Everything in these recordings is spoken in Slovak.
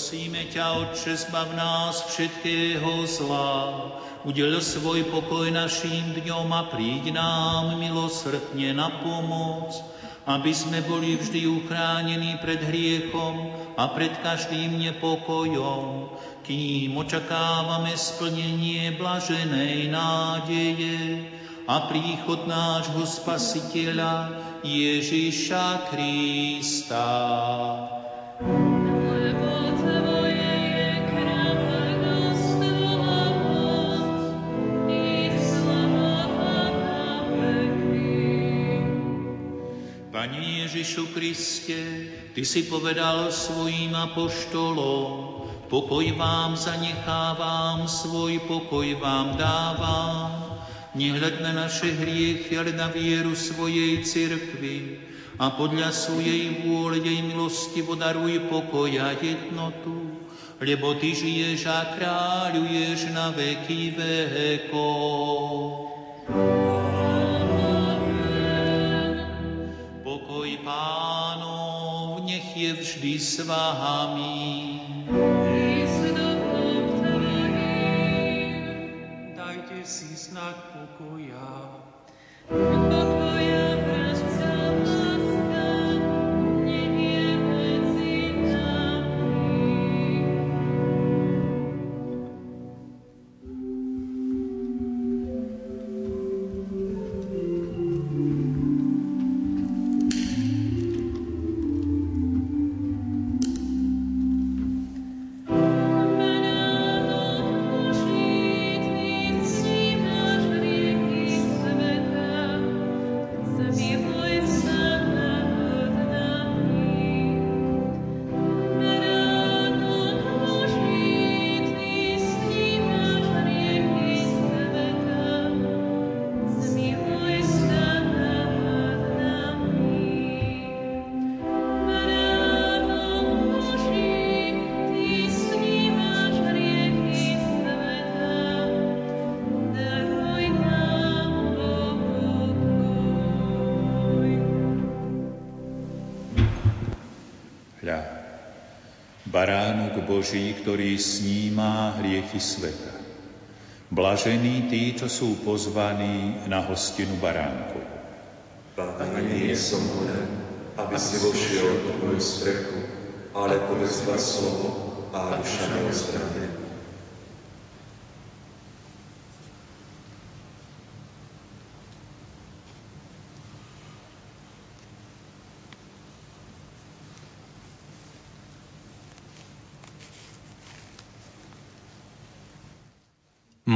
Prosíme ťa, Otče, zbav nás všetkého zla, udel svoj pokoj našim dňom a príď nám milosrdne na pomoc, aby sme boli vždy uchránení pred hriechom a pred každým nepokojom, kým očakávame splnenie blaženej nádeje a príchod nášho Spasiteľa Ježíša Krista. Ježišu Kriste, Ty si povedal svojim apoštolom, pokoj vám zanechávam, svoj pokoj vám dávam. Nehľad na naše hriechy, ale na vieru svojej cirkvi a podľa svojej vôle jej milosti podaruj pokoj a jednotu, lebo Ty žiješ a kráľuješ na veky vekov. Je vždy s vámi. Baránok Boží, ktorý snímá hriechy sveta. Blažení tí, čo sú pozvaní na hostinu baránku. Pane, nie som hoden, aby si vošiel pod moju strechu, ale povedz slovo a duša mi ozdravie.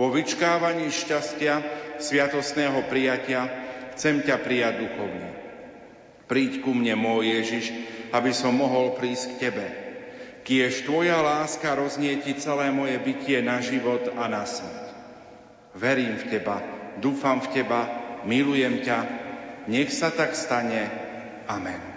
Vo vyčkávaní šťastia sviatosného prijatia chcem ťa prijať duchovne. Príď ku mne, môj Ježiš, aby som mohol prísť k Tebe. Kiež Tvoja láska roznieti celé moje bytie na život a na smrť. Verím v Teba, dúfam v Teba, milujem ťa, nech sa tak stane. Amen.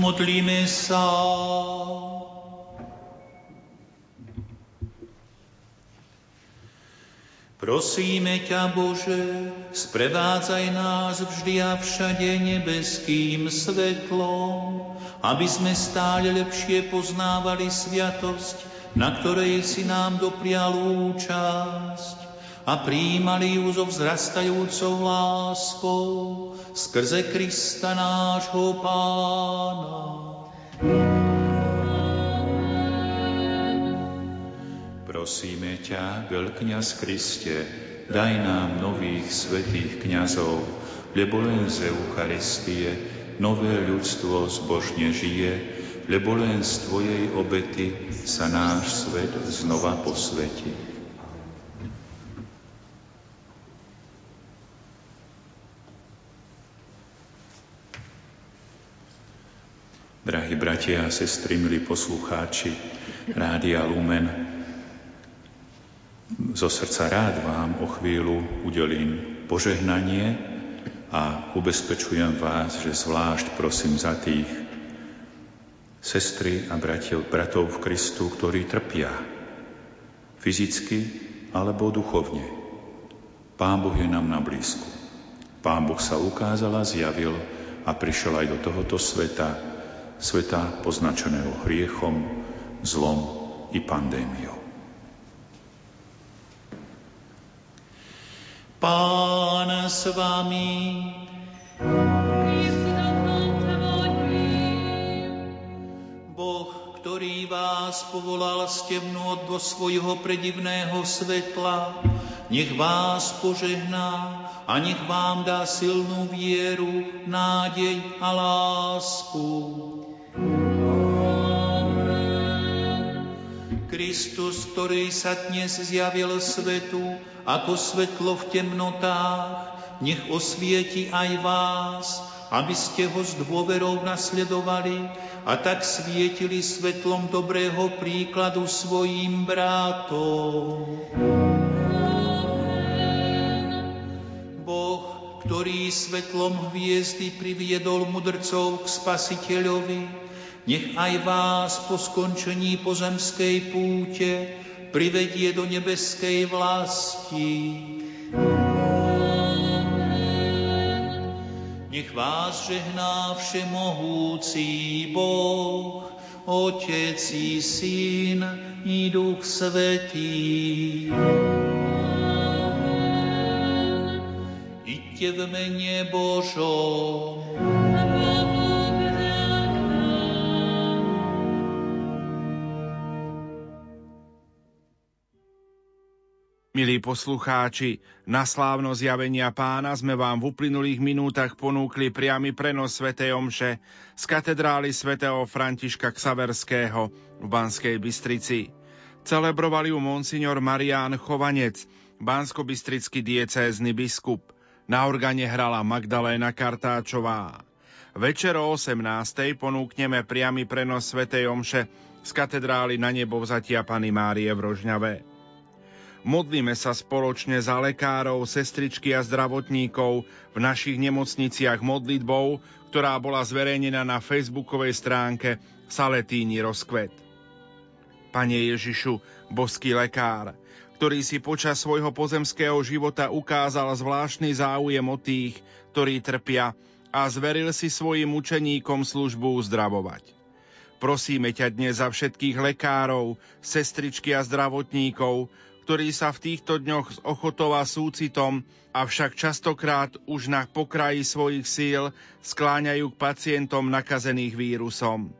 Modlíme sa. Prosíme ťa, Bože, sprevádzaj nás vždy a všade nebeským svetlom, aby sme stále lepšie poznávali sviatosť, na ktorej si nám doprial účasť a príjmali ju so vzrastajúcou láskou skrze Krista nášho Pána. Prosíme ťa, veľkňaz Kriste, daj nám nových svetých kňazov, lebo len z Eucharistie nové ľudstvo zbožne žije, lebo len z Tvojej obety sa náš svet znova posvetí. Drahí bratia a sestry, milí poslucháči Rádia Lumen, zo srdca rád vám o chvíľu udelím požehnanie a ubezpečujem vás, že zvlášť prosím za tých sestry a bratov, bratov v Kristu, ktorí trpia fyzicky alebo duchovne. Pán Boh je nám na blízku. Pán Boh sa ukázal a zjavil a prišiel aj do tohoto sveta, sveta poznačeného hriechom, zlom i pandémiou. Pán s vami. Boh, ktorý vás povolal z temnôt do svojho predivného svetla, nech vás požehná a nech vám dá silnú vieru, nádej a lásku. Kristus, ktorý sa dnes zjavil svetu ako svetlo v temnotách, nech osvieti aj vás, aby ste ho s dôverou nasledovali a tak svietili svetlom dobrého príkladu svojim bratom. Boh, ktorý svetlom hviezdy priviedol mudrcov k spasiteľovi, nech aj vás po skončení pozemskej púte privedie do nebeskej vlasti. Nech vás žehná všemohúci Boh, Otec i Syn i Duch Svetý. Iďte v mene Božom. Milí poslucháči, na slávno zjavenia pána sme vám v uplynulých minútach ponúkli priamy prenos Sv. Omše z katedrály svätého Františka Ksaverského v Banskej Bystrici. Celebrovali ju monsignor Marián Chovanec, bansko-bystrický diecézny biskup. Na organe hrala Magdaléna Kartáčová. Večer o 18. ponúkneme priamy prenos Sv. Omše z katedrály na nebo vzatia Pany Márie v Rožňave. Modlíme sa spoločne za lekárov, sestričky a zdravotníkov v našich nemocniciach modlitbou, ktorá bola zverejnená na facebookovej stránke Saletíni rozkvet. Pane Ježišu, boský lekár, ktorý si počas svojho pozemského života ukázal zvláštny záujem o tých, ktorí trpia a zveril si svojim učeníkom službu uzdravovať. Prosíme ťa dnes za všetkých lekárov, sestričky a zdravotníkov, ktorí sa v týchto dňoch s ochotou a súcitom, avšak častokrát už na pokraji svojich síl skláňajú k pacientom nakazených vírusom.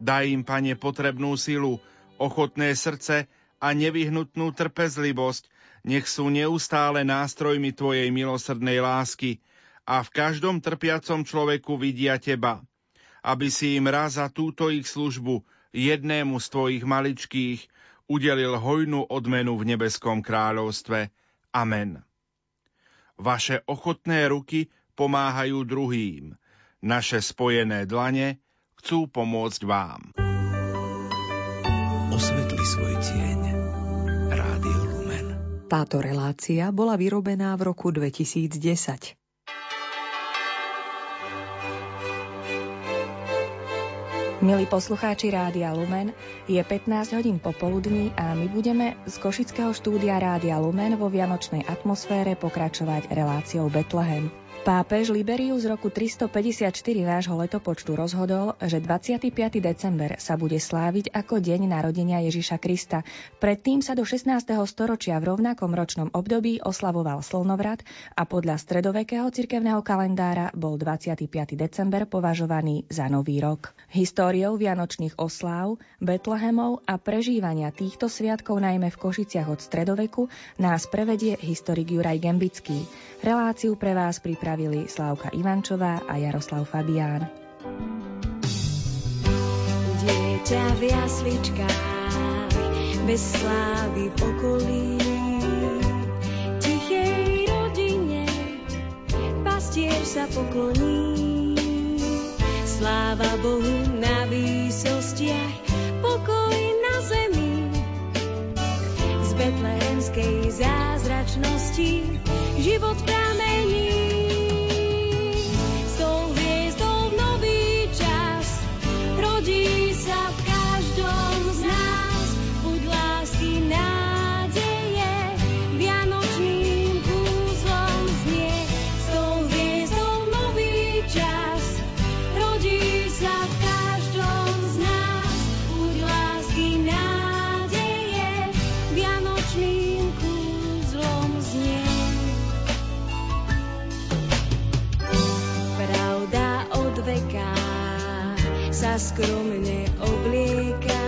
Daj im, Pane, potrebnú silu, ochotné srdce a nevyhnutnú trpezlivosť, nech sú neustále nástrojmi Tvojej milosrdnej lásky a v každom trpiacom človeku vidia Teba, aby si im raz za túto ich službu jednému z Tvojich maličkých udelil hojnú odmenu v nebeskom kráľovstve. Amen. Vaše ochotné ruky pomáhajú druhým. Naše spojené dlane chcú pomôcť vám. Osvetli svoj tieň. Rádio Lumen. Táto relácia bola vyrobená v roku 2010. Milí poslucháči Rádia Lumen, je 15 hodín popoludní a my budeme z Košického štúdia Rádia Lumen vo vianočnej atmosfére pokračovať reláciou Betlehem. Pápež Liberius z roku 354 nášho letopočtu rozhodol, že 25. december sa bude sláviť ako deň narodenia Ježiša Krista. Predtým sa do 16. storočia v rovnakom ročnom období oslavoval slnovrat a podľa stredovekého cirkevného kalendára bol 25. december považovaný za nový rok. Históriou vianočných osláv, Betlehemov a prežívania týchto sviatkov najmä v Košiciach od stredoveku nás prevedie historik Juraj Gembický. Reláciu pre vás pripravil pripravili Slávka Ivančová a Jaroslav Fabián. Dieťa v jasličkách, bez slávy v okolí, tichej rodine, pastier sa pokloní. Sláva Bohu na výsostiach, pokoj na zemi, z betlehemskej zázračnosti život pramení. Skromne oblieka.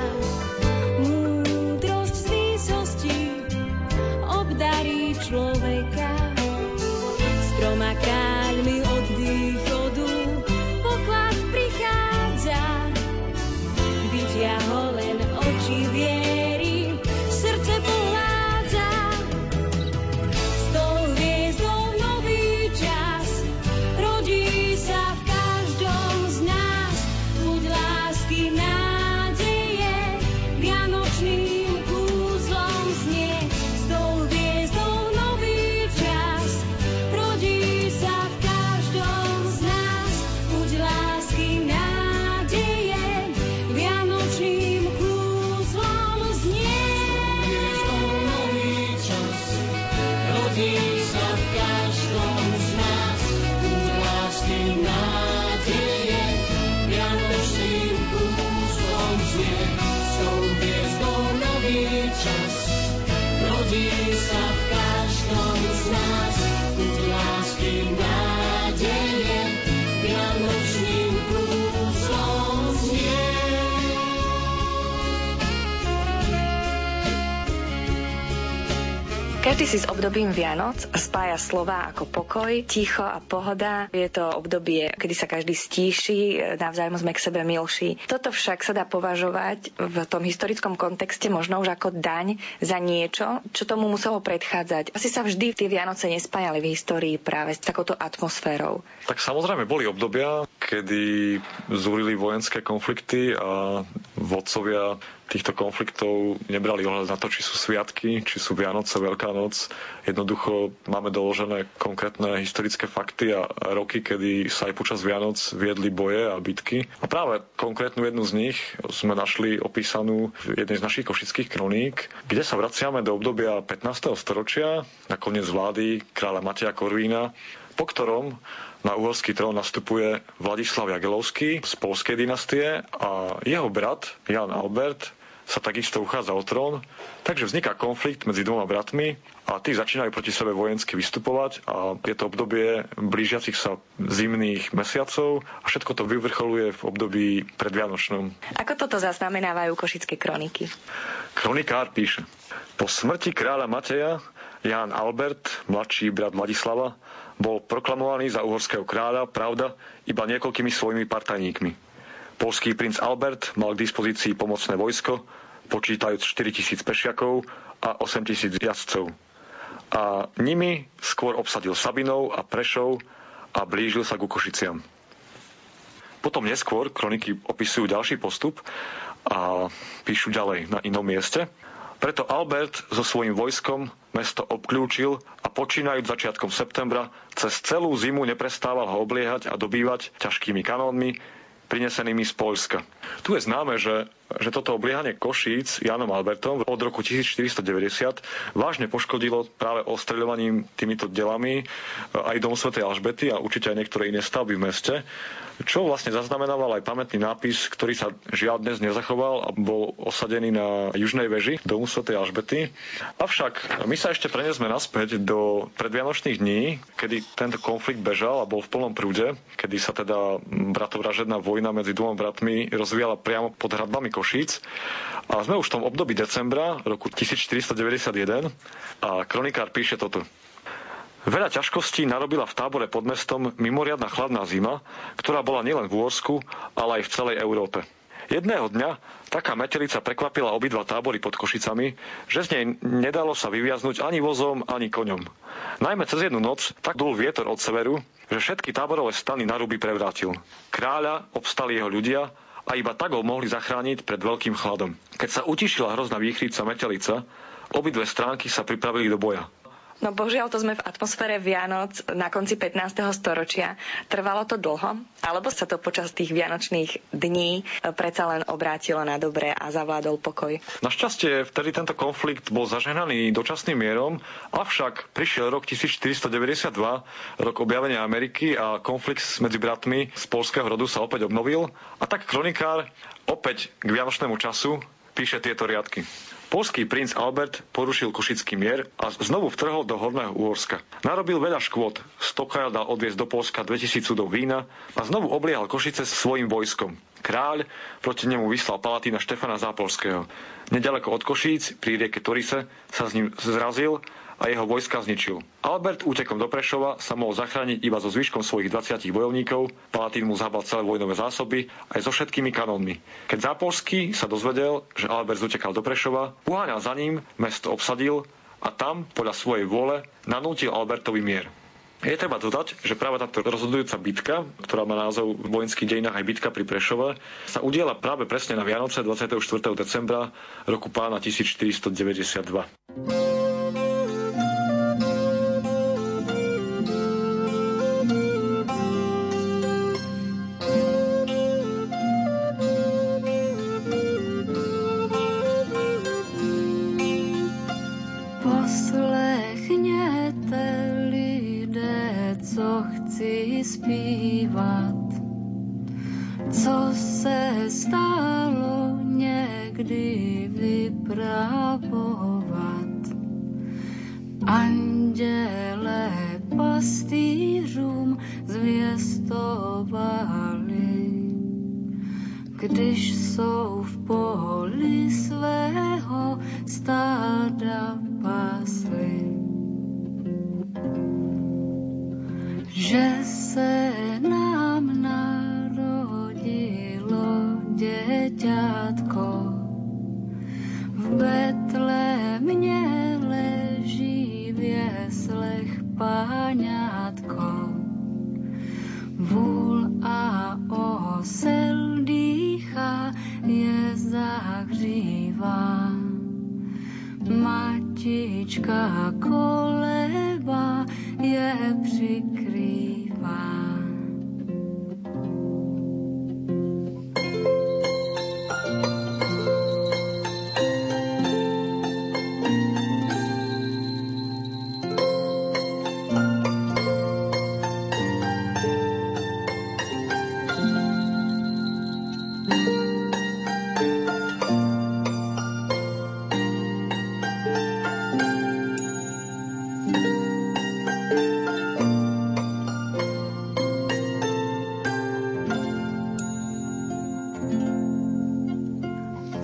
Každý si s obdobím Vianoc spája slova ako pokoj, ticho a pohoda. Je to obdobie, kedy sa každý stíši, navzájom sme k sebe milší. Toto však sa dá považovať v tom historickom kontexte možno už ako daň za niečo, čo tomu muselo predchádzať. Asi sa vždy tie Vianoce nespájali v histórii práve s takouto atmosférou. Tak samozrejme boli obdobia, kedy zúrili vojenské konflikty a vodcovia týchto konfliktov nebrali ohľad na to, či sú sviatky, či sú Vianoce, Veľká noc. Jednoducho máme doložené konkrétne historické fakty a roky, kedy sa aj počas Vianoc viedli boje a bitky. A práve konkrétnu jednu z nich sme našli opísanú v jednej z našich košických kroník, kde sa vraciame do obdobia 15. storočia, nakoniec vlády kráľa Mateja Korvína, po ktorom na uhorský trón nastupuje Vladislav Jagelovský z polskej dynastie a jeho brat Jan Albert sa takisto uchádza o trón, takže vzniká konflikt medzi dvoma bratmi a tí začínajú proti sebe vojensky vystupovať a je to obdobie blížiacich sa zimných mesiacov a všetko to vyvrcholuje v období predvianočnom. Ako toto zaznamenávajú košické kroniky? Kronikár píše, po smrti kráľa Mateja Jan Albert, mladší brat Vladislava, bol proklamovaný za uhorského kráľa, pravda, iba niekoľkými svojimi partajníkmi. Polský princ Albert mal k dispozícii pomocné vojsko, počítajúc 4000 pešiakov a 8000 jazdcov. A nimi skôr obsadil Sabinov a Prešov a blížil sa ku Košiciam. Potom neskôr kroniky opisujú ďalší postup a píšu ďalej na inom mieste. Preto Albert so svojím vojskom mesto obklúčil a počínajúc začiatkom septembra cez celú zimu neprestával ho obliehať a dobývať ťažkými kanónmi, prinesenými z Poľska. Tu je známe, že, že toto obliehanie Košíc Janom Albertom od roku 1490 vážne poškodilo práve ostreľovaním týmito delami aj dom Sv. Alžbety a určite aj niektoré iné stavby v meste čo vlastne zaznamenával aj pamätný nápis, ktorý sa žiaľ dnes nezachoval a bol osadený na južnej veži domu Sv. Alžbety. Avšak my sa ešte prenesme naspäť do predvianočných dní, kedy tento konflikt bežal a bol v plnom prúde, kedy sa teda bratovražedná vojna medzi dvoma bratmi rozvíjala priamo pod hradbami Košíc. A sme už v tom období decembra roku 1491 a kronikár píše toto. Veľa ťažkostí narobila v tábore pod mestom mimoriadna chladná zima, ktorá bola nielen v Úorsku, ale aj v celej Európe. Jedného dňa taká metelica prekvapila obidva tábory pod Košicami, že z nej nedalo sa vyviaznuť ani vozom, ani koňom. Najmä cez jednu noc tak dul vietor od severu, že všetky táborové stany na ruby prevrátil. Kráľa obstali jeho ľudia a iba tak ho mohli zachrániť pred veľkým chladom. Keď sa utišila hrozná výchrica metelica, obidve stránky sa pripravili do boja. No božiaľ, to sme v atmosfére Vianoc na konci 15. storočia. Trvalo to dlho? Alebo sa to počas tých vianočných dní predsa len obrátilo na dobre a zavládol pokoj? Našťastie vtedy tento konflikt bol zažehnaný dočasným mierom, avšak prišiel rok 1492, rok objavenia Ameriky a konflikt medzi bratmi z polského rodu sa opäť obnovil a tak kronikár opäť k vianočnému času píše tieto riadky. Polský princ Albert porušil košický mier a znovu vtrhol do Horného Úorska. Narobil veľa škôd, Stokajal dal odviesť do Polska 2000 sudov vína a znovu obliehal Košice svojim vojskom. Kráľ proti nemu vyslal palatína Štefana Zápolského. Nedaleko od Košíc, pri rieke Torise, sa s ním zrazil a jeho vojska zničil. Albert útekom do Prešova sa mohol zachrániť iba so zvyškom svojich 20 bojovníkov, Palatín mu zhabal celé vojnové zásoby aj so všetkými kanónmi. Keď Zápolský sa dozvedel, že Albert utekal do Prešova, uháňal za ním, mesto obsadil a tam, podľa svojej vôle, nanútil Albertovi mier. Je treba dodať, že práve táto rozhodujúca bitka, ktorá má názov v vojenských dejinách aj bitka pri Prešove, sa udiela práve presne na Vianoce 24. decembra roku pána 1492.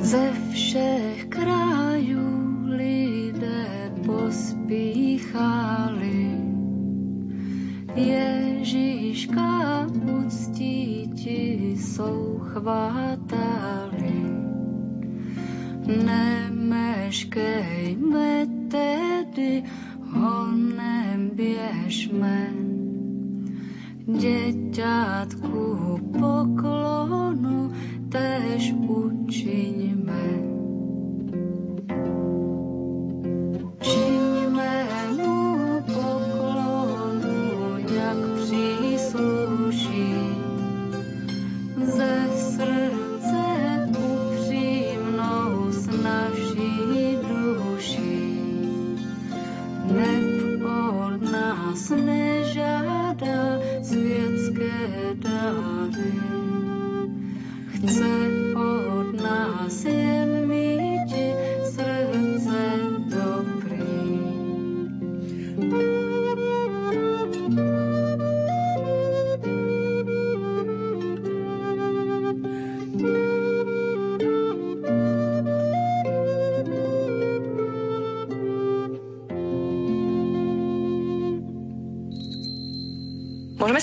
Ze všech krajů lidé pospíchali. Ježíška uctíti jsou chvátali. Nemeškejme tedy, honem běžme. Děťátku poklonu the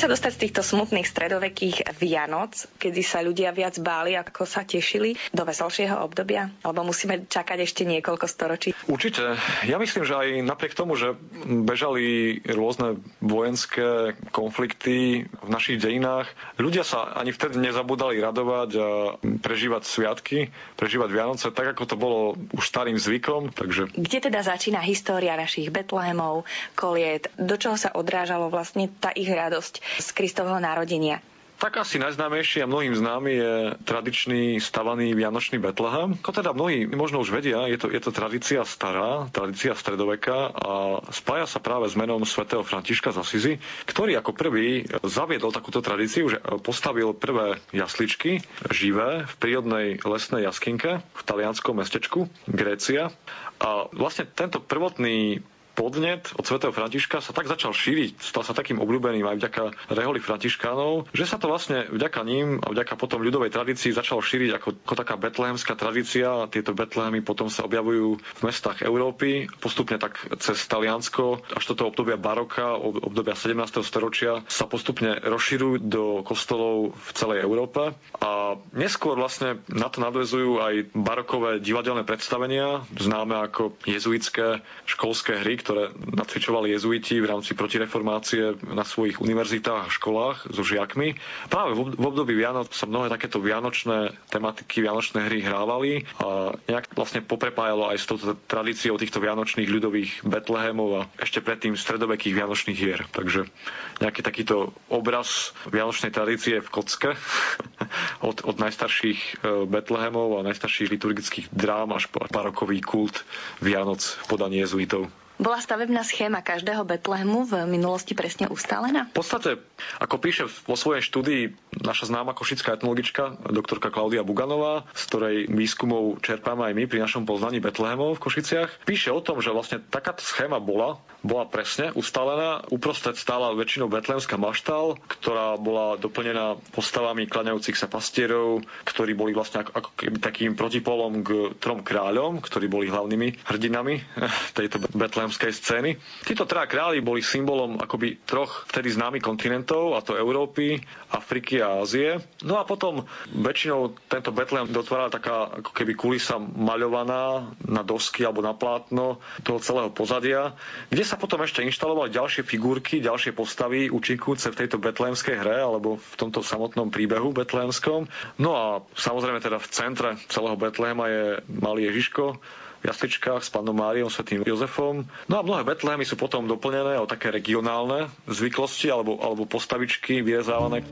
sa dostať z týchto smutných stredovekých Vianoc, kedy sa ľudia viac báli, ako sa tešili, do veselšieho obdobia? Alebo musíme čakať ešte niekoľko storočí? Určite. Ja myslím, že aj napriek tomu, že bežali rôzne vojenské konflikty v našich dejinách, ľudia sa ani vtedy nezabudali radovať a prežívať sviatky, prežívať Vianoce, tak ako to bolo už starým zvykom. Takže... Kde teda začína história našich Betlehemov, koliet? Do čoho sa odrážalo vlastne tá ich radosť? Z Kristovho narodenia. Tak asi najznámejší a mnohým známy je tradičný stavaný Vianočný Betlehem. Ako teda mnohí možno už vedia, je to, je to tradícia stará, tradícia stredoveka a spája sa práve s menom svätého Františka z Asizi, ktorý ako prvý zaviedol takúto tradíciu, že postavil prvé jasličky živé v prírodnej lesnej jaskinke v talianskom mestečku Grécia. A vlastne tento prvotný podnet od svätého Františka sa tak začal šíriť, stal sa takým obľúbeným aj vďaka reholi františkánov, že sa to vlastne vďaka ním a vďaka potom ľudovej tradícii začalo šíriť ako, ako taká betlehemská tradícia a tieto betlehemy potom sa objavujú v mestách Európy, postupne tak cez Taliansko až toto obdobia baroka, obdobia 17. storočia sa postupne rozširujú do kostolov v celej Európe a neskôr vlastne na to nadvezujú aj barokové divadelné predstavenia, známe ako jezuitské školské hry, ktoré nacvičovali jezuiti v rámci protireformácie na svojich univerzitách a školách so žiakmi. Práve v období Vianoc sa mnohé takéto vianočné tematiky, vianočné hry hrávali a nejak vlastne poprepájalo aj s touto tradíciou týchto vianočných ľudových Betlehemov a ešte predtým stredovekých vianočných hier. Takže nejaký takýto obraz vianočnej tradície v kocke od, od najstarších e, Betlehemov a najstarších liturgických drám až po barokový kult Vianoc v podaní jezuitov. Bola stavebná schéma každého Betlehemu v minulosti presne ustálená? V podstate, ako píše vo svojej štúdii naša známa košická etnologička, doktorka Klaudia Buganová, z ktorej výskumov čerpáme aj my pri našom poznaní Betlehemov v Košiciach, píše o tom, že vlastne takáto schéma bola, bola presne ustálená. Uprostred stála väčšinou betlehemská maštal, ktorá bola doplnená postavami klaňajúcich sa pastierov, ktorí boli vlastne ako, keby takým protipolom k trom kráľom, ktorí boli hlavnými hrdinami tejto Betlehemskej betlémskej scény. Títo traja králi boli symbolom akoby troch vtedy známych kontinentov, a to Európy, Afriky a Ázie. No a potom väčšinou tento Betlehem dotvára taká ako keby kulisa maľovaná na dosky alebo na plátno toho celého pozadia, kde sa potom ešte inštalovali ďalšie figurky, ďalšie postavy účinkujúce v tejto betlehemskej hre alebo v tomto samotnom príbehu betlehemskom. No a samozrejme teda v centre celého Betlehema je malý Ježiško, v jasličkách s pánom Máriom, svetým Jozefom. No a mnohé Betlehemy sú potom doplnené o také regionálne zvyklosti alebo, alebo postavičky vyrezávané.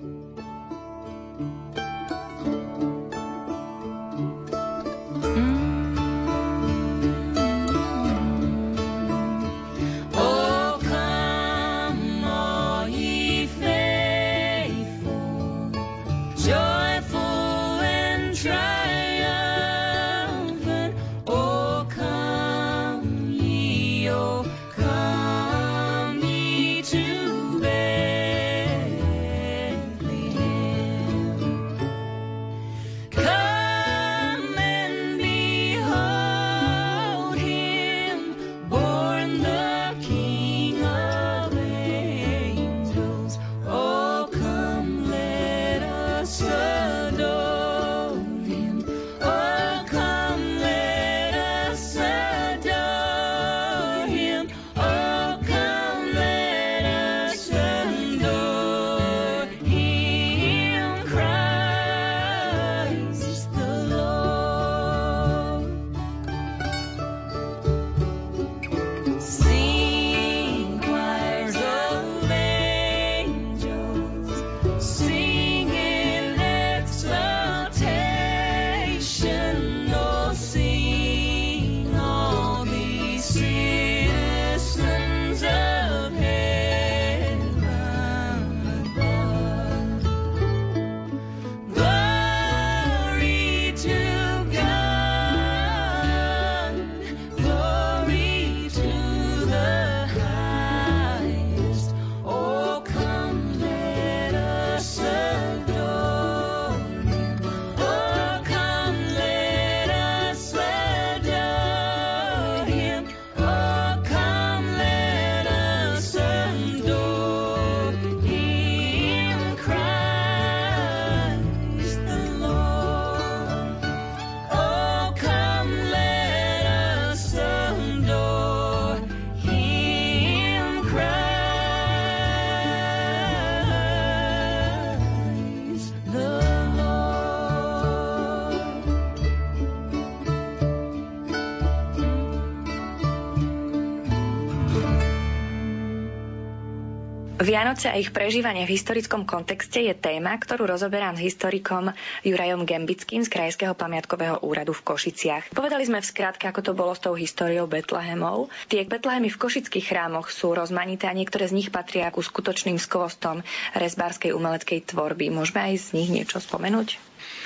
Vianoce a ich prežívanie v historickom kontexte je téma, ktorú rozoberám s historikom Jurajom Gembickým z Krajského pamiatkového úradu v Košiciach. Povedali sme v skratke, ako to bolo s tou históriou Betlehemov. Tie Betlehemy v košických chrámoch sú rozmanité a niektoré z nich patria ku skutočným skvostom rezbárskej umeleckej tvorby. Môžeme aj z nich niečo spomenúť?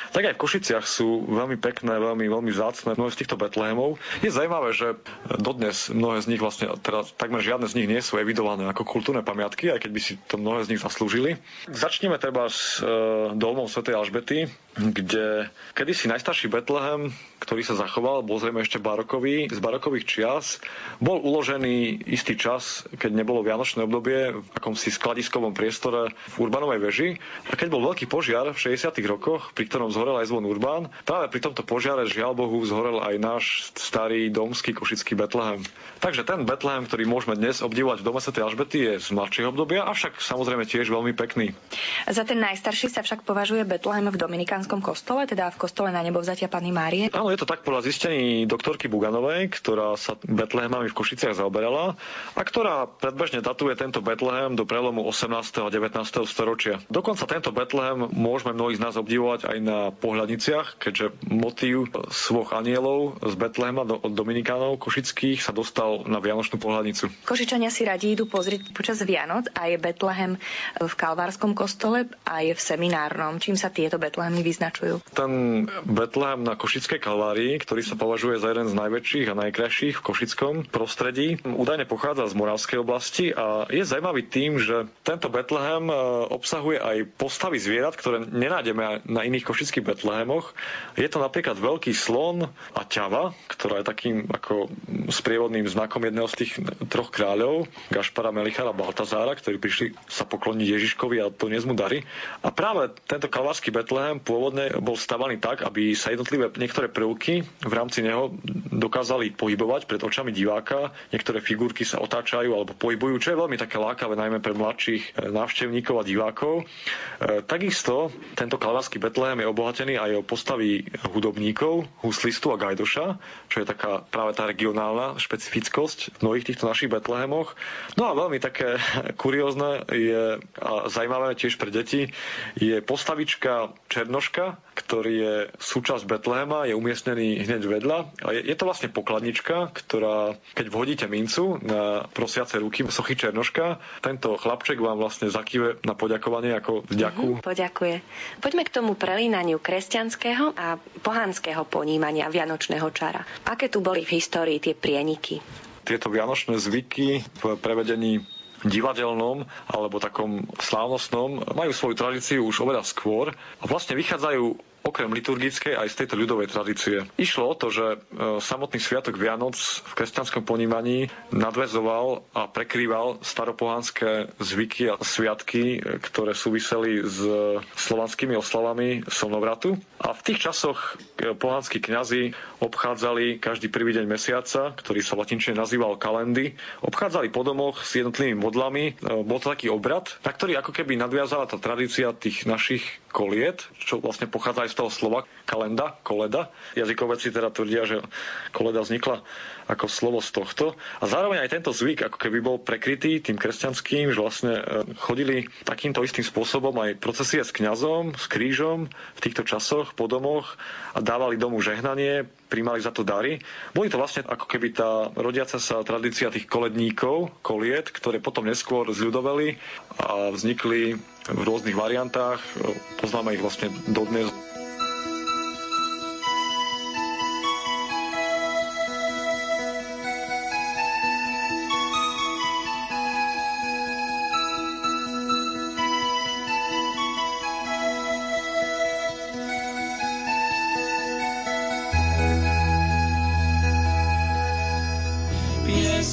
Tak aj v Košiciach sú veľmi pekné, veľmi, veľmi vzácne mnohé z týchto Betlehemov. Je zaujímavé, že dodnes mnohé z nich vlastne, teda takmer žiadne z nich nie sú evidované ako kultúrne pamiatky, aj keď by si to mnohé z nich zaslúžili. Začneme treba s e, domom svätej Alžbety, kde kedysi najstarší Betlehem, ktorý sa zachoval, bol zrejme ešte barokový, z barokových čias, bol uložený istý čas, keď nebolo vianočné obdobie, v akomsi skladiskovom priestore v Urbanovej veži. A keď bol veľký požiar v 60. rokoch, pri ktorom zhorel aj zvon Urbán. Práve pri tomto požiare, žiaľ Bohu, zhorel aj náš starý domský košický Betlehem. Takže ten Betlehem, ktorý môžeme dnes obdivovať v dome Sv. Alžbety, je z mladšieho obdobia, avšak samozrejme tiež veľmi pekný. Za ten najstarší sa však považuje Betlehem v Dominikánskom kostole, teda v kostole na nebovzatia Panny Márie. Áno, je to tak podľa zistení doktorky Buganovej, ktorá sa Betlehemami v Košiciach zaoberala a ktorá predbežne datuje tento Betlehem do prelomu 18. a 19. storočia. Dokonca tento Betlehem môžeme mnohí z nás obdivovať aj na pohľadniciach, keďže motív svoch anielov z Betlehema od Dominikánov košických sa dostal na Vianočnú pohľadnicu. Košičania si radi idú pozrieť počas Vianoc a je Betlehem v Kalvárskom kostole a je v seminárnom. Čím sa tieto Betlehemy vyznačujú? Ten Betlehem na Košickej Kalvárii, ktorý sa považuje za jeden z najväčších a najkrajších v košickom prostredí, údajne pochádza z Moravskej oblasti a je zaujímavý tým, že tento Betlehem e, obsahuje aj postavy zvierat, ktoré nenájdeme na iných košických Betlehemoch. Je to napríklad veľký slon a ťava, ktorá je takým ako sprievodným znakom jedného z tých troch kráľov, Gašpara, Melichara, Baltazára, ktorí prišli sa pokloniť Ježiškovi a to mu dary. A práve tento kalvársky Betlehem pôvodne bol stavaný tak, aby sa jednotlivé niektoré prvky v rámci neho dokázali pohybovať pred očami diváka. Niektoré figurky sa otáčajú alebo pohybujú, čo je veľmi také lákavé najmä pre mladších eh, návštevníkov a divákov. E, takisto tento kalvársky Betlehem je obohatený aj o postavy hudobníkov, huslistu a gajdoša, čo je taká práve tá regionálna špecifickosť v mnohých týchto našich Betlehemoch. No a veľmi také kuriózne je a zaujímavé tiež pre deti je postavička Černoška, ktorý je súčasť Betlehema, je umiestnený hneď vedľa. A je, je to vlastne pokladnička, ktorá, keď vhodíte mincu na prosiace ruky sochy Černoška, tento chlapček vám vlastne zakýve na poďakovanie ako vďaku. Mm-hmm, poďakuje. Poďme k tomu prelínaniu kresťanského a pohanského ponímania vianočného čara. Aké tu boli v histórii tie prieniky? Tieto vianočné zvyky v prevedení divadelnom alebo takom slávnostnom majú svoju tradíciu už oveľa skôr a vlastne vychádzajú okrem liturgickej aj z tejto ľudovej tradície. Išlo o to, že e, samotný sviatok Vianoc v kresťanskom ponímaní nadvezoval a prekrýval staropohánske zvyky a sviatky, e, ktoré súviseli s slovanskými oslavami slnovratu. A v tých časoch e, pohanskí kňazi obchádzali každý prvý deň mesiaca, ktorý sa latinčne nazýval kalendy, obchádzali po domoch s jednotlivými modlami. Bol to taký obrad, na ktorý ako keby nadviazala tá tradícia tých našich koliet, čo vlastne pochádza z toho slova kalenda, koleda. Jazykovedci teda tvrdia, že koleda vznikla ako slovo z tohto. A zároveň aj tento zvyk ako keby bol prekrytý tým kresťanským, že vlastne e, chodili takýmto istým spôsobom aj procesie s kňazom, s krížom v týchto časoch po domoch a dávali domu žehnanie, príjmali za to dary. Boli to vlastne ako keby tá rodiaca sa tradícia tých koledníkov, koliet, ktoré potom neskôr zľudoveli a vznikli v rôznych variantách. Poznáme ich vlastne dodnes.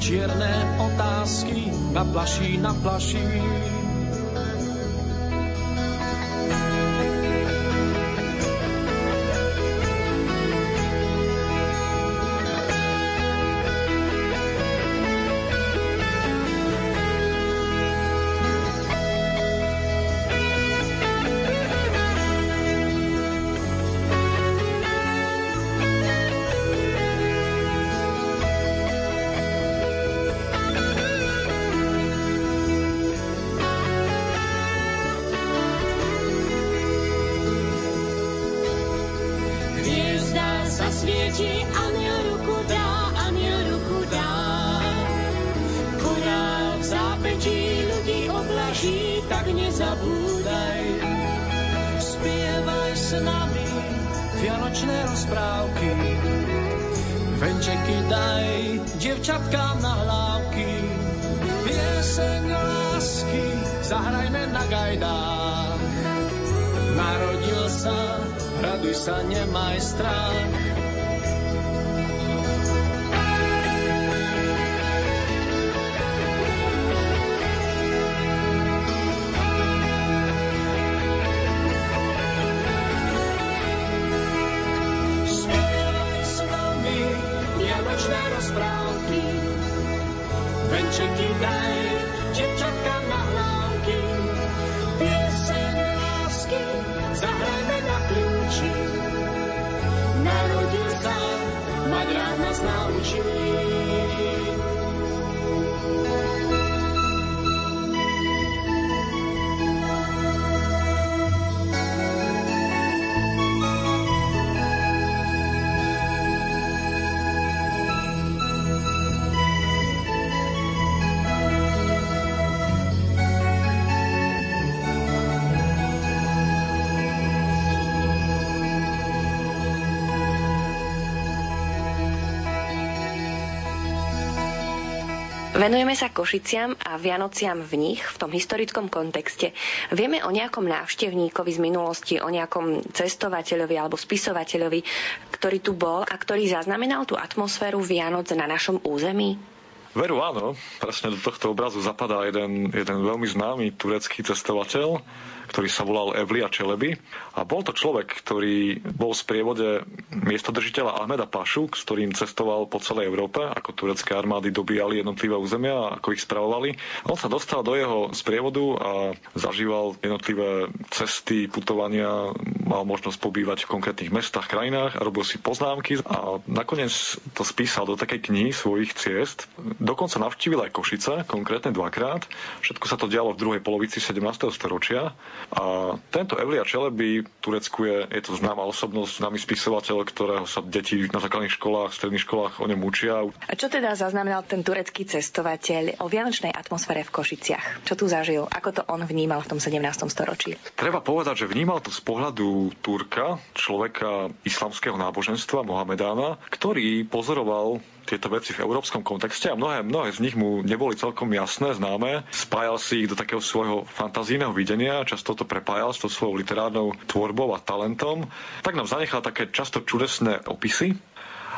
Čierne otázky na plaší, chicken dive. Chip Venujeme sa Košiciam a Vianociam v nich, v tom historickom kontexte. Vieme o nejakom návštevníkovi z minulosti, o nejakom cestovateľovi alebo spisovateľovi, ktorý tu bol a ktorý zaznamenal tú atmosféru Vianoc na našom území? Veru áno, presne do tohto obrazu zapadá jeden, jeden veľmi známy turecký cestovateľ, ktorý sa volal Evlia Čeleby. A bol to človek, ktorý bol v sprievode miestodržiteľa Ahmeda Pašu, s ktorým cestoval po celej Európe, ako turecké armády dobíjali jednotlivé územia a ako ich spravovali. On sa dostal do jeho sprievodu a zažíval jednotlivé cesty, putovania, mal možnosť pobývať v konkrétnych mestách, krajinách a robil si poznámky a nakoniec to spísal do takej knihy svojich ciest. Dokonca navštívil aj Košice, konkrétne dvakrát. Všetko sa to dialo v druhej polovici 17. storočia. A tento Evlia Čeleby Turecku je, je to známa osobnosť, známy spisovateľ, ktorého sa deti na základných školách, stredných školách o ňom učia. A čo teda zaznamenal ten turecký cestovateľ o vianočnej atmosfére v Košiciach? Čo tu zažil? Ako to on vnímal v tom 17. storočí? Treba povedať, že vnímal to z pohľadu Turka, človeka islamského náboženstva, Mohamedána, ktorý pozoroval tieto veci v európskom kontexte a mnohé, mnohé z nich mu neboli celkom jasné, známe. Spájal si ich do takého svojho fantazijného videnia, často to prepájal s tou svojou literárnou tvorbou a talentom. Tak nám zanechal také často čudesné opisy.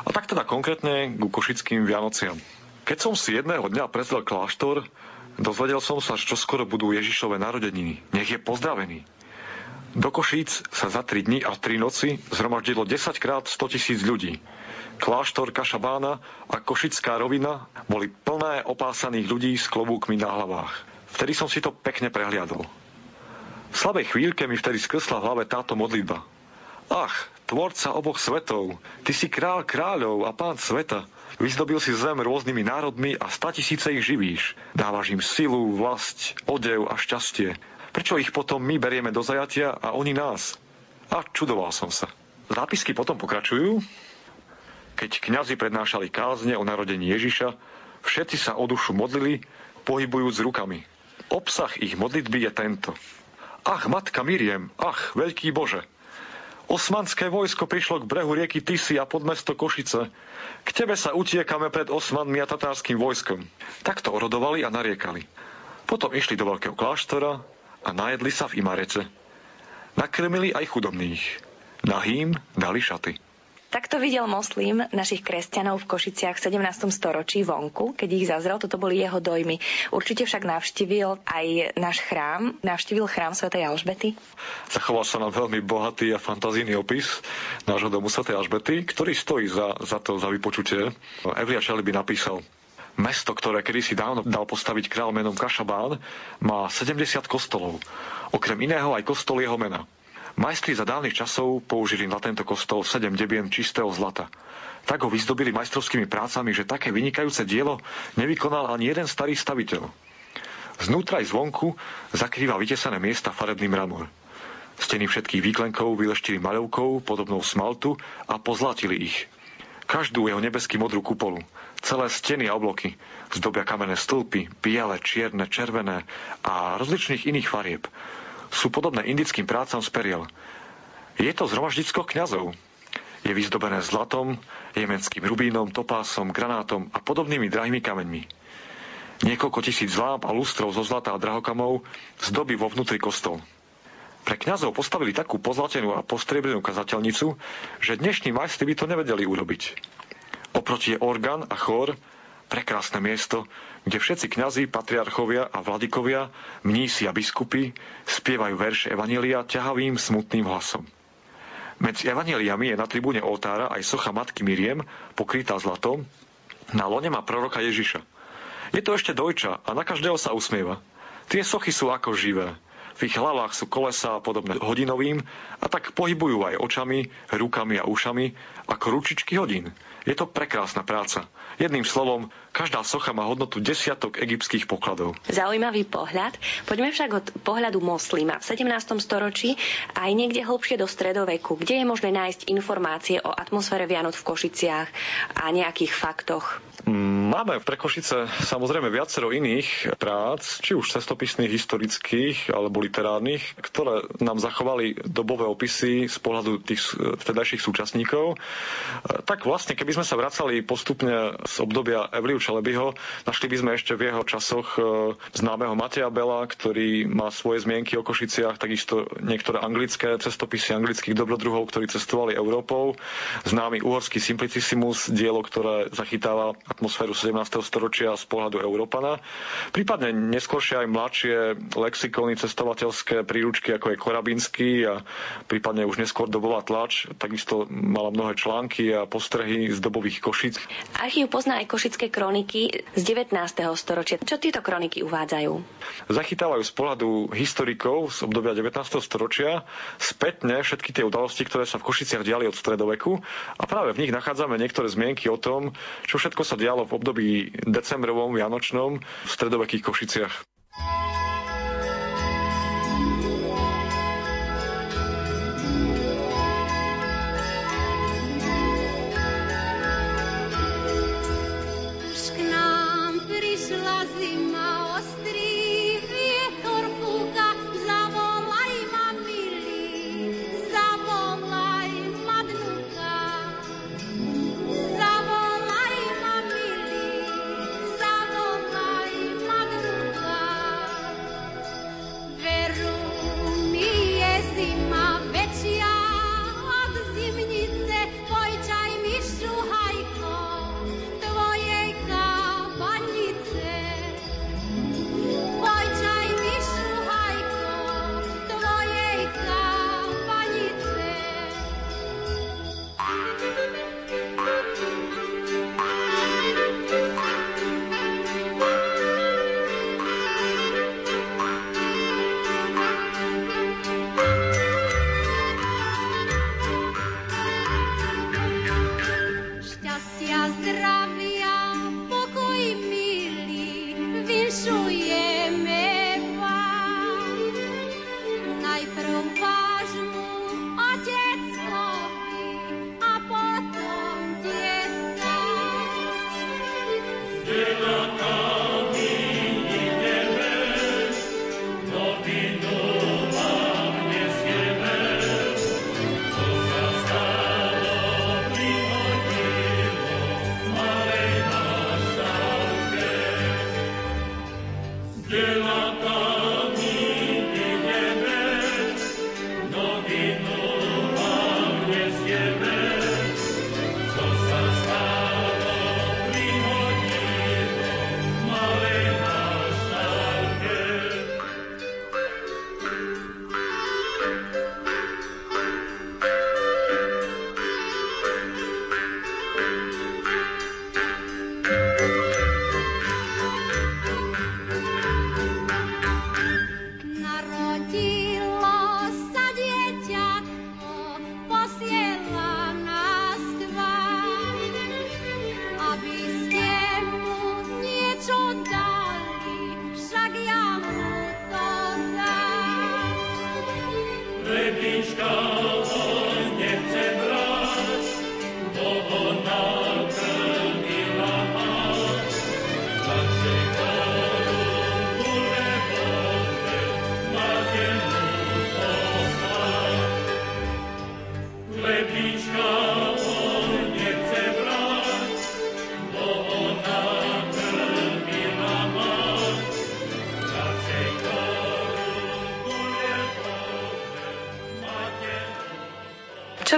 A tak teda konkrétne ku košickým Vianociam. Keď som si jedného dňa prezrel kláštor, dozvedel som sa, že čoskoro budú Ježišové narodeniny. Nech je pozdravený. Do Košíc sa za 3 dní a 3 noci zhromaždilo 10 krát 100 tisíc ľudí. Kláštor Kašabána a Košická rovina boli plné opásaných ľudí s klobúkmi na hlavách. Vtedy som si to pekne prehliadol. V slabej chvíľke mi vtedy skrsla v hlave táto modlitba. Ach, tvorca oboch svetov, ty si král kráľov a pán sveta. Vyzdobil si zem rôznymi národmi a statisíce ich živíš. Dávaš im silu, vlast, odev a šťastie. Prečo ich potom my berieme do zajatia a oni nás? A čudoval som sa. Zápisky potom pokračujú, keď kňazi prednášali kázne o narodení Ježiša, všetci sa o dušu modlili, pohybujúc rukami. Obsah ich modlitby je tento. Ach, matka Miriem, ach, veľký Bože. Osmanské vojsko prišlo k brehu rieky Tisy a pod mesto Košice. K tebe sa utiekame pred Osmanmi a tatárským vojskom. Takto orodovali a nariekali. Potom išli do veľkého kláštora a najedli sa v Imarece. Nakrmili aj chudobných. Nahým dali šaty. Takto videl moslim našich kresťanov v Košiciach v 17. storočí vonku, keď ich zazrel, toto boli jeho dojmy. Určite však navštívil aj náš chrám, navštívil chrám svätej Alžbety. Zachoval sa nám veľmi bohatý a fantazijný opis nášho domu svätej Alžbety, ktorý stojí za, za to, za vypočutie. Evlia Šeliby napísal, Mesto, ktoré kedysi dávno dal postaviť král menom Kašabán, má 70 kostolov. Okrem iného aj kostol jeho mena. Majstri za dávnych časov použili na tento kostol sedem debien čistého zlata. Tak ho vyzdobili majstrovskými prácami, že také vynikajúce dielo nevykonal ani jeden starý staviteľ. Znútra aj zvonku zakrýva vytesané miesta farebný mramor. Steny všetkých výklenkov vyleštili maľovkou podobnou smaltu a pozlatili ich. každú jeho nebeský modrú kupolu. Celé steny a obloky zdobia kamenné stĺpy, biele, čierne, červené a rozličných iných farieb. Sú podobné indickým prácam z periel. Je to zhromaždicko kňazov. Je vyzdobené zlatom, jemenským rubínom, topásom, granátom a podobnými drahými kameňmi. Niekoľko tisíc lámp a lustrov zo zlata a drahokamov zdobí vo vnútri kostol. Pre kňazov postavili takú pozlatenú a postriebrenú kazateľnicu, že dnešní majstri by to nevedeli urobiť. Oproti je orgán a chór, prekrásne miesto, kde všetci kňazi, patriarchovia a vladikovia, mnísi a biskupy spievajú verše Evanielia ťahavým, smutným hlasom. Medzi evaneliami je na tribúne oltára aj socha matky Miriem, pokrytá zlatom. Na lone má proroka Ježiša. Je to ešte dojča a na každého sa usmieva. Tie sochy sú ako živé. V ich hlavách sú kolesa podobné hodinovým a tak pohybujú aj očami, rukami a ušami ako ručičky hodín. Je to prekrásna práca. Jedným slovom, každá socha má hodnotu desiatok egyptských pokladov. Zaujímavý pohľad. Poďme však od pohľadu moslima v 17. storočí aj niekde hlbšie do stredoveku, kde je možné nájsť informácie o atmosfére Vianoc v Košiciach a nejakých faktoch. Máme pre Košice samozrejme viacero iných prác, či už cestopisných, historických alebo literárnych, ktoré nám zachovali dobové opisy z pohľadu tých vtedajších súčasníkov. Tak vlastne, keby sme sa vracali postupne z obdobia Evliu Čelebyho, našli by sme ešte v jeho časoch e, známeho Mateja Bela, ktorý má svoje zmienky o Košiciach, takisto niektoré anglické cestopisy anglických dobrodruhov, ktorí cestovali Európou, známy uhorský Simplicissimus, dielo, ktoré zachytáva atmosféru 17. storočia z pohľadu Európana. Prípadne neskôršie aj mladšie lexikóny cestovateľské príručky, ako je Korabinský a prípadne už neskôr dobová tlač, takisto mala mnohé články a postrehy z dobových Košic. Archív pozná aj košické kroniky z 19. storočia. Čo tieto kroniky uvádzajú? Zachytávajú z pohľadu historikov z obdobia 19. storočia spätne všetky tie udalosti, ktoré sa v Košiciach diali od stredoveku a práve v nich nachádzame niektoré zmienky o tom, čo všetko sa dialo v období decembrovom, vianočnom v stredovekých Košiciach.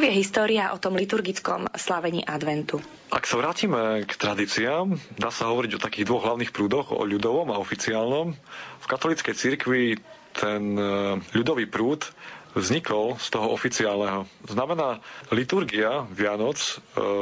Vie história o tom liturgickom slavení adventu? Ak sa vrátime k tradíciám, dá sa hovoriť o takých dvoch hlavných prúdoch, o ľudovom a oficiálnom. V katolíckej cirkvi ten e, ľudový prúd vznikol z toho oficiálneho. Znamená, liturgia Vianoc e,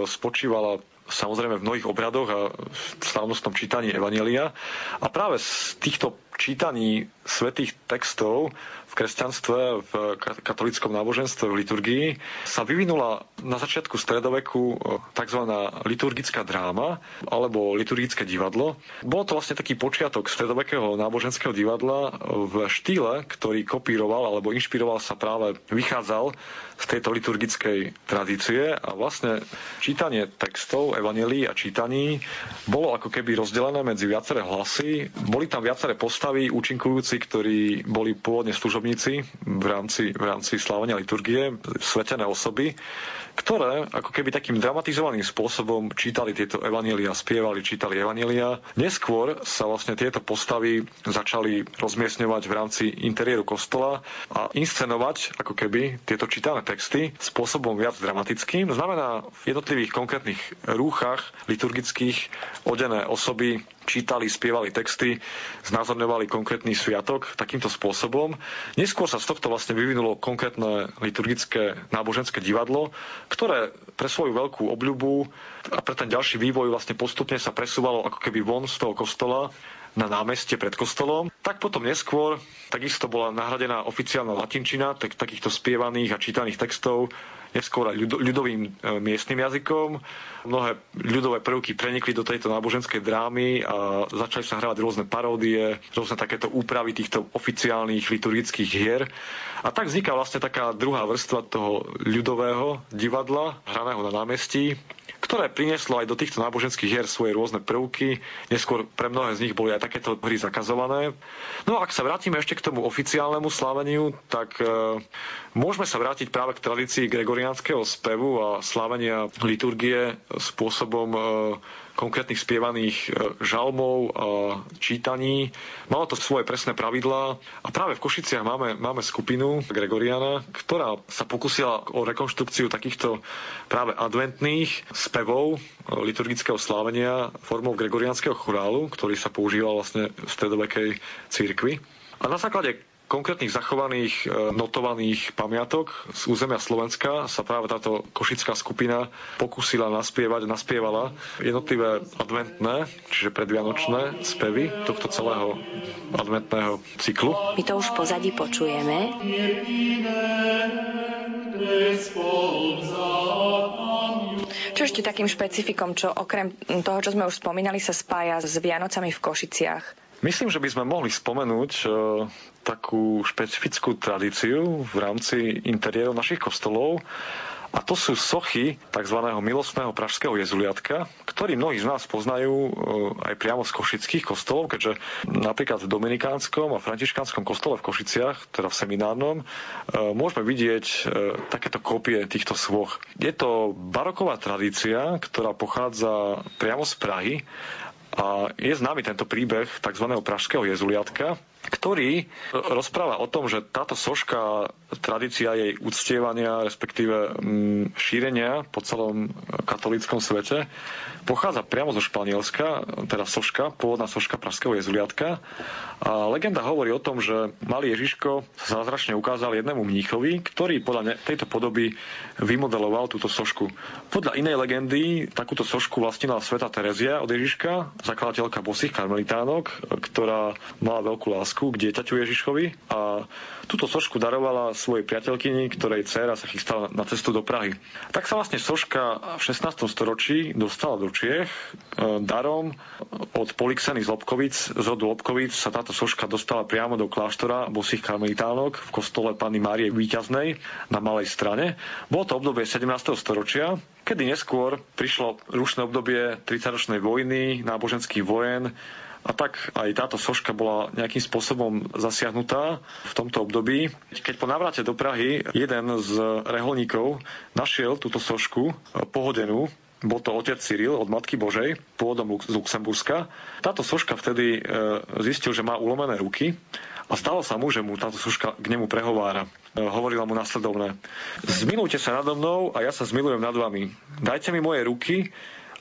spočívala samozrejme v mnohých obradoch a v slávnostnom čítaní Evanelia. A práve z týchto čítaní svetých textov v kresťanstve, v katolickom náboženstve, v liturgii sa vyvinula na začiatku stredoveku e, tzv. liturgická dráma alebo liturgické divadlo. Bolo to vlastne taký počiatok stredovekého náboženského divadla v štýle, ktorý kopíroval alebo inšpiroval sa práve, vychádzal z tejto liturgickej tradície a vlastne čítanie textov, evanelí a čítaní bolo ako keby rozdelené medzi viaceré hlasy. Boli tam viaceré postavy, účinkujúci, ktorí boli pôvodne služobníci v rámci, v rámci slávenia liturgie, svetené osoby, ktoré ako keby takým dramatizovaným spôsobom čítali tieto evanielia, spievali, čítali evanielia. Neskôr sa vlastne tieto postavy začali rozmiestňovať v rámci interiéru kostola a inscenovať ako keby tieto čítané texty spôsobom viac dramatickým. Znamená v jednotlivých konkrétnych rúchach liturgických odené osoby čítali, spievali texty, znázorňovali konkrétny sviatok takýmto spôsobom. Neskôr sa z tohto vlastne vyvinulo konkrétne liturgické náboženské divadlo, ktoré pre svoju veľkú obľubu a pre ten ďalší vývoj vlastne postupne sa presúvalo ako keby von z toho kostola na námestie pred kostolom. Tak potom neskôr takisto bola nahradená oficiálna latinčina tak, takýchto spievaných a čítaných textov neskôr aj ľudovým e, miestnym jazykom. Mnohé ľudové prvky prenikli do tejto náboženskej drámy a začali sa hrávať rôzne paródie, rôzne takéto úpravy týchto oficiálnych liturgických hier. A tak vzniká vlastne taká druhá vrstva toho ľudového divadla, hraného na námestí, ktoré prinieslo aj do týchto náboženských hier svoje rôzne prvky. Neskôr pre mnohé z nich boli aj takéto hry zakazované. No a ak sa vrátime ešte k tomu oficiálnemu sláveniu, tak e, môžeme sa vrátiť práve k tradícii gregoriánskeho spevu a slávenia liturgie spôsobom e, konkrétnych spievaných e, žalmov čítaní. Malo to svoje presné pravidlá a práve v Košiciach máme, máme skupinu Gregoriana, ktorá sa pokusila o rekonštrukciu takýchto práve adventných spevov e, liturgického slávenia formou gregoriánskeho chorálu, ktorý sa používal vlastne v stredovekej církvi. A na základe konkrétnych zachovaných e, notovaných pamiatok z územia Slovenska sa práve táto košická skupina pokúsila naspievať, naspievala jednotlivé adventné, čiže predvianočné spevy tohto celého adventného cyklu. My to už pozadí počujeme. Čo ešte takým špecifikom, čo okrem toho, čo sme už spomínali, sa spája s Vianocami v Košiciach? Myslím, že by sme mohli spomenúť e, takú špecifickú tradíciu v rámci interiérov našich kostolov, a to sú sochy tzv. milostného pražského jezuliatka, ktorý mnohí z nás poznajú e, aj priamo z košických kostolov, keďže napríklad v Dominikánskom a Františkánskom kostole v Košiciach, teda v seminárnom, e, môžeme vidieť takéto kópie týchto svoch. Je to baroková tradícia, ktorá pochádza priamo z Prahy a je známy tento príbeh tzv. pražského jezuliatka, ktorý rozpráva o tom, že táto soška, tradícia jej uctievania, respektíve mm, šírenia po celom katolíckom svete, pochádza priamo zo Španielska, teda soška, pôvodná soška pražského jezuliatka. A legenda hovorí o tom, že malý Ježiško sa zázračne ukázal jednému mníchovi, ktorý podľa tejto podoby vymodeloval túto sošku. Podľa inej legendy takúto sošku vlastnila sveta Terezia od Ježiška, zakladateľka bosých karmelitánok, ktorá mala veľkú lásku k dieťaťu Ježišovi a túto sošku darovala svojej priateľkyni, ktorej dcéra sa chystala na cestu do Prahy. Tak sa vlastne soška v 16. storočí dostala do Čiech. E, darom od Polixeny z Lobkovic, z rodu Lobkovic sa táto soška dostala priamo do kláštora bosých karmelitánok v kostole Panny Márie Výťaznej na Malej strane. Bolo to obdobie 17. storočia, kedy neskôr prišlo rušné obdobie 30-ročnej vojny, náboženských vojen, a tak aj táto soška bola nejakým spôsobom zasiahnutá v tomto období. Keď po návrate do Prahy jeden z reholníkov našiel túto sošku pohodenú, bol to otec Cyril od Matky Božej, pôvodom z Luxemburska. Táto soška vtedy e, zistil, že má ulomené ruky A stalo sa mu, že mu táto suška k nemu prehovára. E, hovorila mu nasledovné. Zmilujte sa nado mnou a ja sa zmilujem nad vami. Dajte mi moje ruky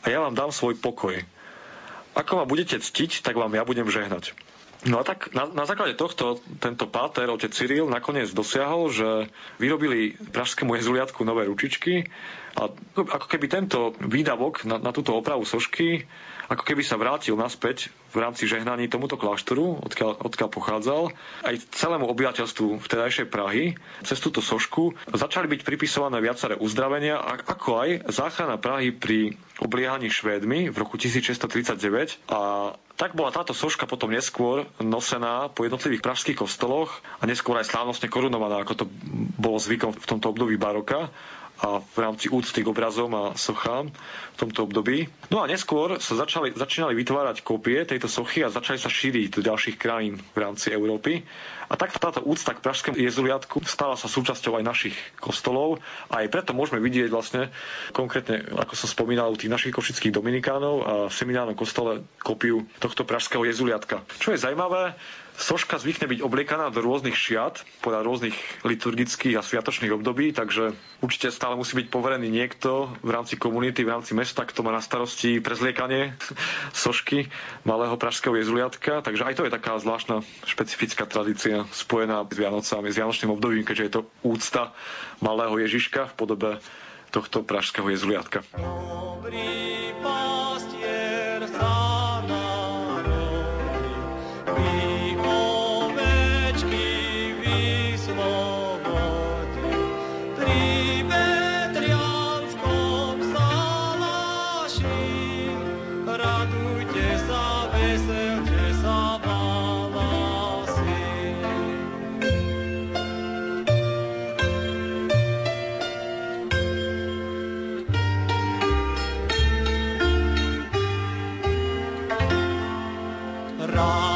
a ja vám dám svoj pokoj. Ako ma budete ctiť, tak vám ja budem žehnať. No a tak na, na základe tohto tento páter, otec Cyril, nakoniec dosiahol, že vyrobili pražskému jezuliatku nové ručičky a ako keby tento výdavok na, na túto opravu sošky ako keby sa vrátil naspäť v rámci žehnaní tomuto kláštoru, odkiaľ, odkiaľ pochádzal, aj celému obyvateľstvu vtedajšej Prahy. Cez túto sošku začali byť pripisované viaceré uzdravenia, ako aj záchrana Prahy pri obliehaní Švédmi v roku 1639 a tak bola táto soška potom neskôr nosená po jednotlivých pražských kostoloch a neskôr aj slávnostne korunovaná, ako to bolo zvykom v tomto období baroka a v rámci úcty k obrazom a sochám v tomto období. No a neskôr sa začali, začínali vytvárať kópie tejto sochy a začali sa šíriť do ďalších krajín v rámci Európy. A tak táto úcta k pražskému jezuliatku stala sa súčasťou aj našich kostolov a aj preto môžeme vidieť vlastne konkrétne, ako som spomínal, u tých našich košických dominikánov a v seminárnom kostole kopiu tohto pražského jezuliatka. Čo je zaujímavé, Soška zvykne byť obliekaná do rôznych šiat podľa rôznych liturgických a sviatočných období, takže určite stále musí byť poverený niekto v rámci komunity, v rámci mesta, kto má na starosti prezliekanie sošky malého pražského jezuliatka. Takže aj to je taká zvláštna špecifická tradícia spojená s Vianocami, s Vianočným obdobím, keďže je to úcta malého Ježiška v podobe tohto pražského jezuliatka. Dobrý pastier Ram.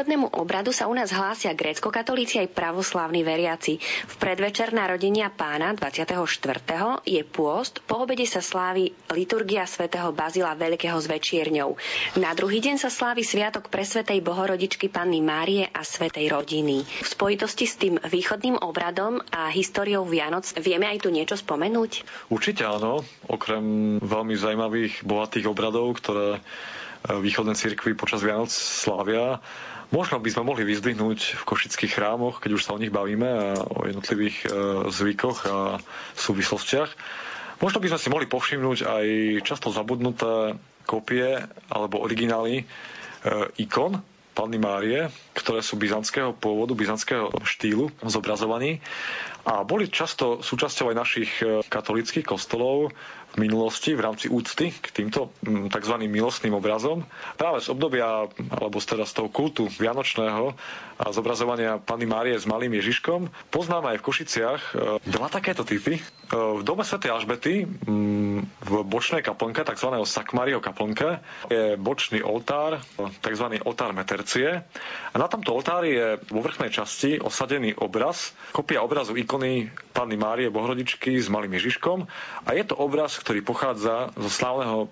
K východnému obradu sa u nás hlásia grécko-katolíci aj pravoslávni veriaci. V predvečer narodenia pána 24. je pôst, po obede sa slávi liturgia svätého Bazila Veľkého s večierňou. Na druhý deň sa slávi sviatok pre svetej Bohorodičky Panny Márie a svetej rodiny. V spojitosti s tým východným obradom a históriou Vianoc vieme aj tu niečo spomenúť? Určite áno, okrem veľmi zaujímavých, bohatých obradov, ktoré východné cirkvi počas Vianoc slávia. Možno by sme mohli vyzdvihnúť v košických chrámoch, keď už sa o nich bavíme a o jednotlivých e, zvykoch a súvislostiach. Možno by sme si mohli povšimnúť aj často zabudnuté kopie alebo originály e, ikon Panny Márie, ktoré sú byzantského pôvodu, byzantského štýlu zobrazovaní a boli často súčasťou aj našich e, katolických kostolov minulosti v rámci úcty k týmto mm, tzv. milostným obrazom. Práve z obdobia, alebo teda z toho kultu vianočného a zobrazovania Panny Márie s malým Ježiškom poznáme aj v Košiciach e, dva takéto typy. E, v dome Sv. Alžbety mm, v bočnej kaplnke, tzv. Sakmario kaplnke, je bočný oltár, tzv. oltár metercie. A na tomto oltári je vo vrchnej časti osadený obraz, kopia obrazu ikony Panny Márie Bohrodičky s malým Ježiškom. A je to obraz, ktorý pochádza zo slávneho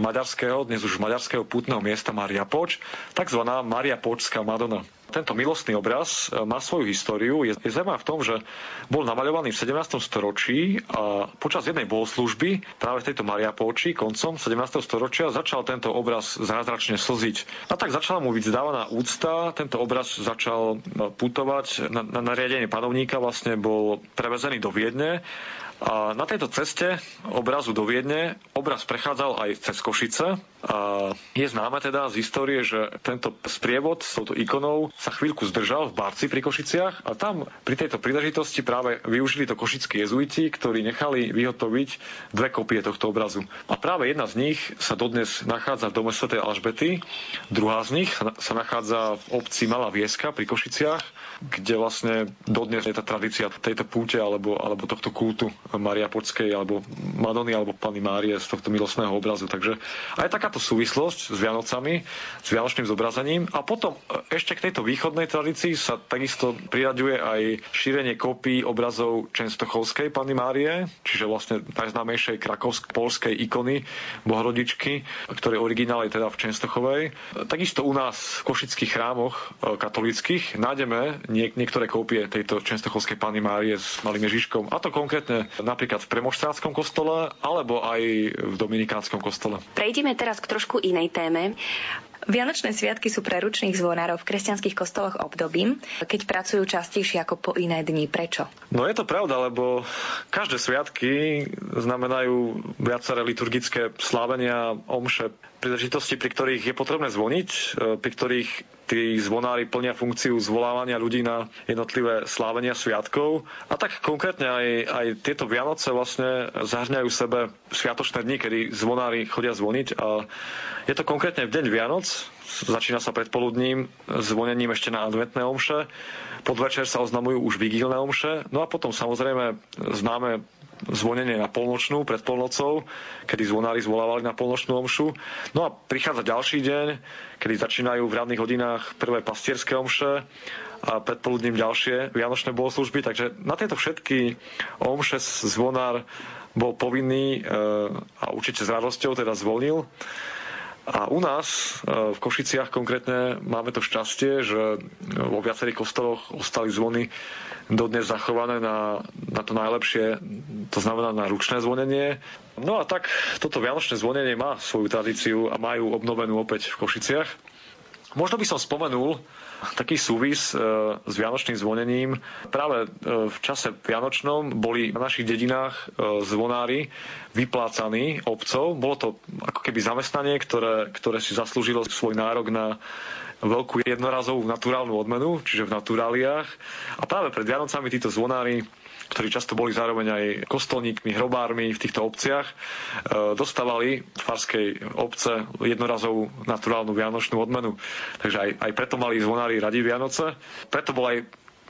maďarského, dnes už maďarského pútneho miesta Maria Poč, tzv. Maria Počská Madonna. Tento milostný obraz e, má svoju históriu. Je, je zaujímavý v tom, že bol namaľovaný v 17. storočí a počas jednej bohoslužby práve v tejto Mariapolči koncom 17. storočia začal tento obraz zázračne slziť. A tak začala mu byť zdávaná úcta, tento obraz začal e, putovať na, na nariadenie panovníka, vlastne bol prevezený do Viedne na tejto ceste obrazu do Viedne obraz prechádzal aj cez Košice a je známe teda z histórie, že tento sprievod s touto ikonou sa chvíľku zdržal v Barci pri Košiciach a tam pri tejto príležitosti práve využili to košickí jezuiti, ktorí nechali vyhotoviť dve kopie tohto obrazu. A práve jedna z nich sa dodnes nachádza v dome Sv. Alžbety, druhá z nich sa nachádza v obci Malá Vieska pri Košiciach, kde vlastne dodnes je tá tradícia tejto púte alebo, alebo tohto kultu Maria Počskej alebo Madony alebo Pany Márie z tohto milostného obrazu. Takže aj takáto súvislosť s Vianocami, s Vianočným zobrazením. A potom e, ešte k tejto východnej tradícii sa takisto priraďuje aj šírenie kópií obrazov Čenstochovskej Pany Márie, čiže vlastne najznámejšej krakovsk-polskej ikony Bohrodičky, ktoré originál je teda v Čenstochovej. Takisto u nás v košických chrámoch e, katolických nájdeme niek- niektoré kópie tejto Čenstochovskej Pany Márie s malým Ježiškom. A to konkrétne napríklad v Premoštráckom kostole alebo aj v Dominikánskom kostole. Prejdeme teraz k trošku inej téme. Vianočné sviatky sú pre ručných zvonárov v kresťanských kostoloch obdobím, keď pracujú častejšie ako po iné dni. Prečo? No je to pravda, lebo každé sviatky znamenajú viaceré liturgické slávenia, omše, príležitosti, pri ktorých je potrebné zvoniť, e, pri ktorých tí zvonári plnia funkciu zvolávania ľudí na jednotlivé slávenia sviatkov. A tak konkrétne aj, aj tieto Vianoce vlastne zahrňajú sebe sviatočné dni, kedy zvonári chodia zvoniť a je to konkrétne v deň Vianoc, začína sa predpoludním zvonením ešte na adventné omše, podvečer sa oznamujú už vigílne omše, no a potom samozrejme známe zvonenie na polnočnú pred polnocou, kedy zvonári zvolávali na polnočnú omšu. No a prichádza ďalší deň, kedy začínajú v ranných hodinách prvé pastierské omše a predpoludním ďalšie vianočné bohoslužby. Takže na tieto všetky omše zvonár bol povinný e, a určite s radosťou teda zvolnil. A u nás e, v Košiciach konkrétne máme to šťastie, že vo viacerých kostoloch ostali zvony dodnes zachované na, na to najlepšie, to znamená na ručné zvonenie. No a tak toto vianočné zvonenie má svoju tradíciu a majú obnovenú opäť v Košiciach. Možno by som spomenul taký súvis e, s vianočným zvonením. Práve e, v čase vianočnom boli na našich dedinách e, zvonári vyplácaní obcov. Bolo to ako keby zamestnanie, ktoré, ktoré si zaslúžilo svoj nárok na veľkú jednorazovú naturálnu odmenu, čiže v naturáliách. A práve pred Vianocami títo zvonári ktorí často boli zároveň aj kostolníkmi, hrobármi v týchto obciach, e, dostávali v farskej obce jednorazovú naturálnu vianočnú odmenu. Takže aj, aj preto mali zvonári radi Vianoce. Preto bol aj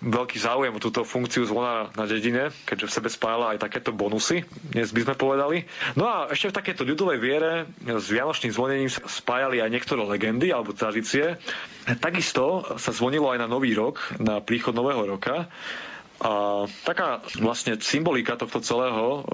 veľký záujem o túto funkciu zvona na dedine, keďže v sebe spájala aj takéto bonusy, dnes by sme povedali. No a ešte v takéto ľudovej viere s vianočným zvonením spájali aj niektoré legendy alebo tradície. Takisto sa zvonilo aj na Nový rok, na príchod Nového roka. A taká vlastne symbolika tohto celého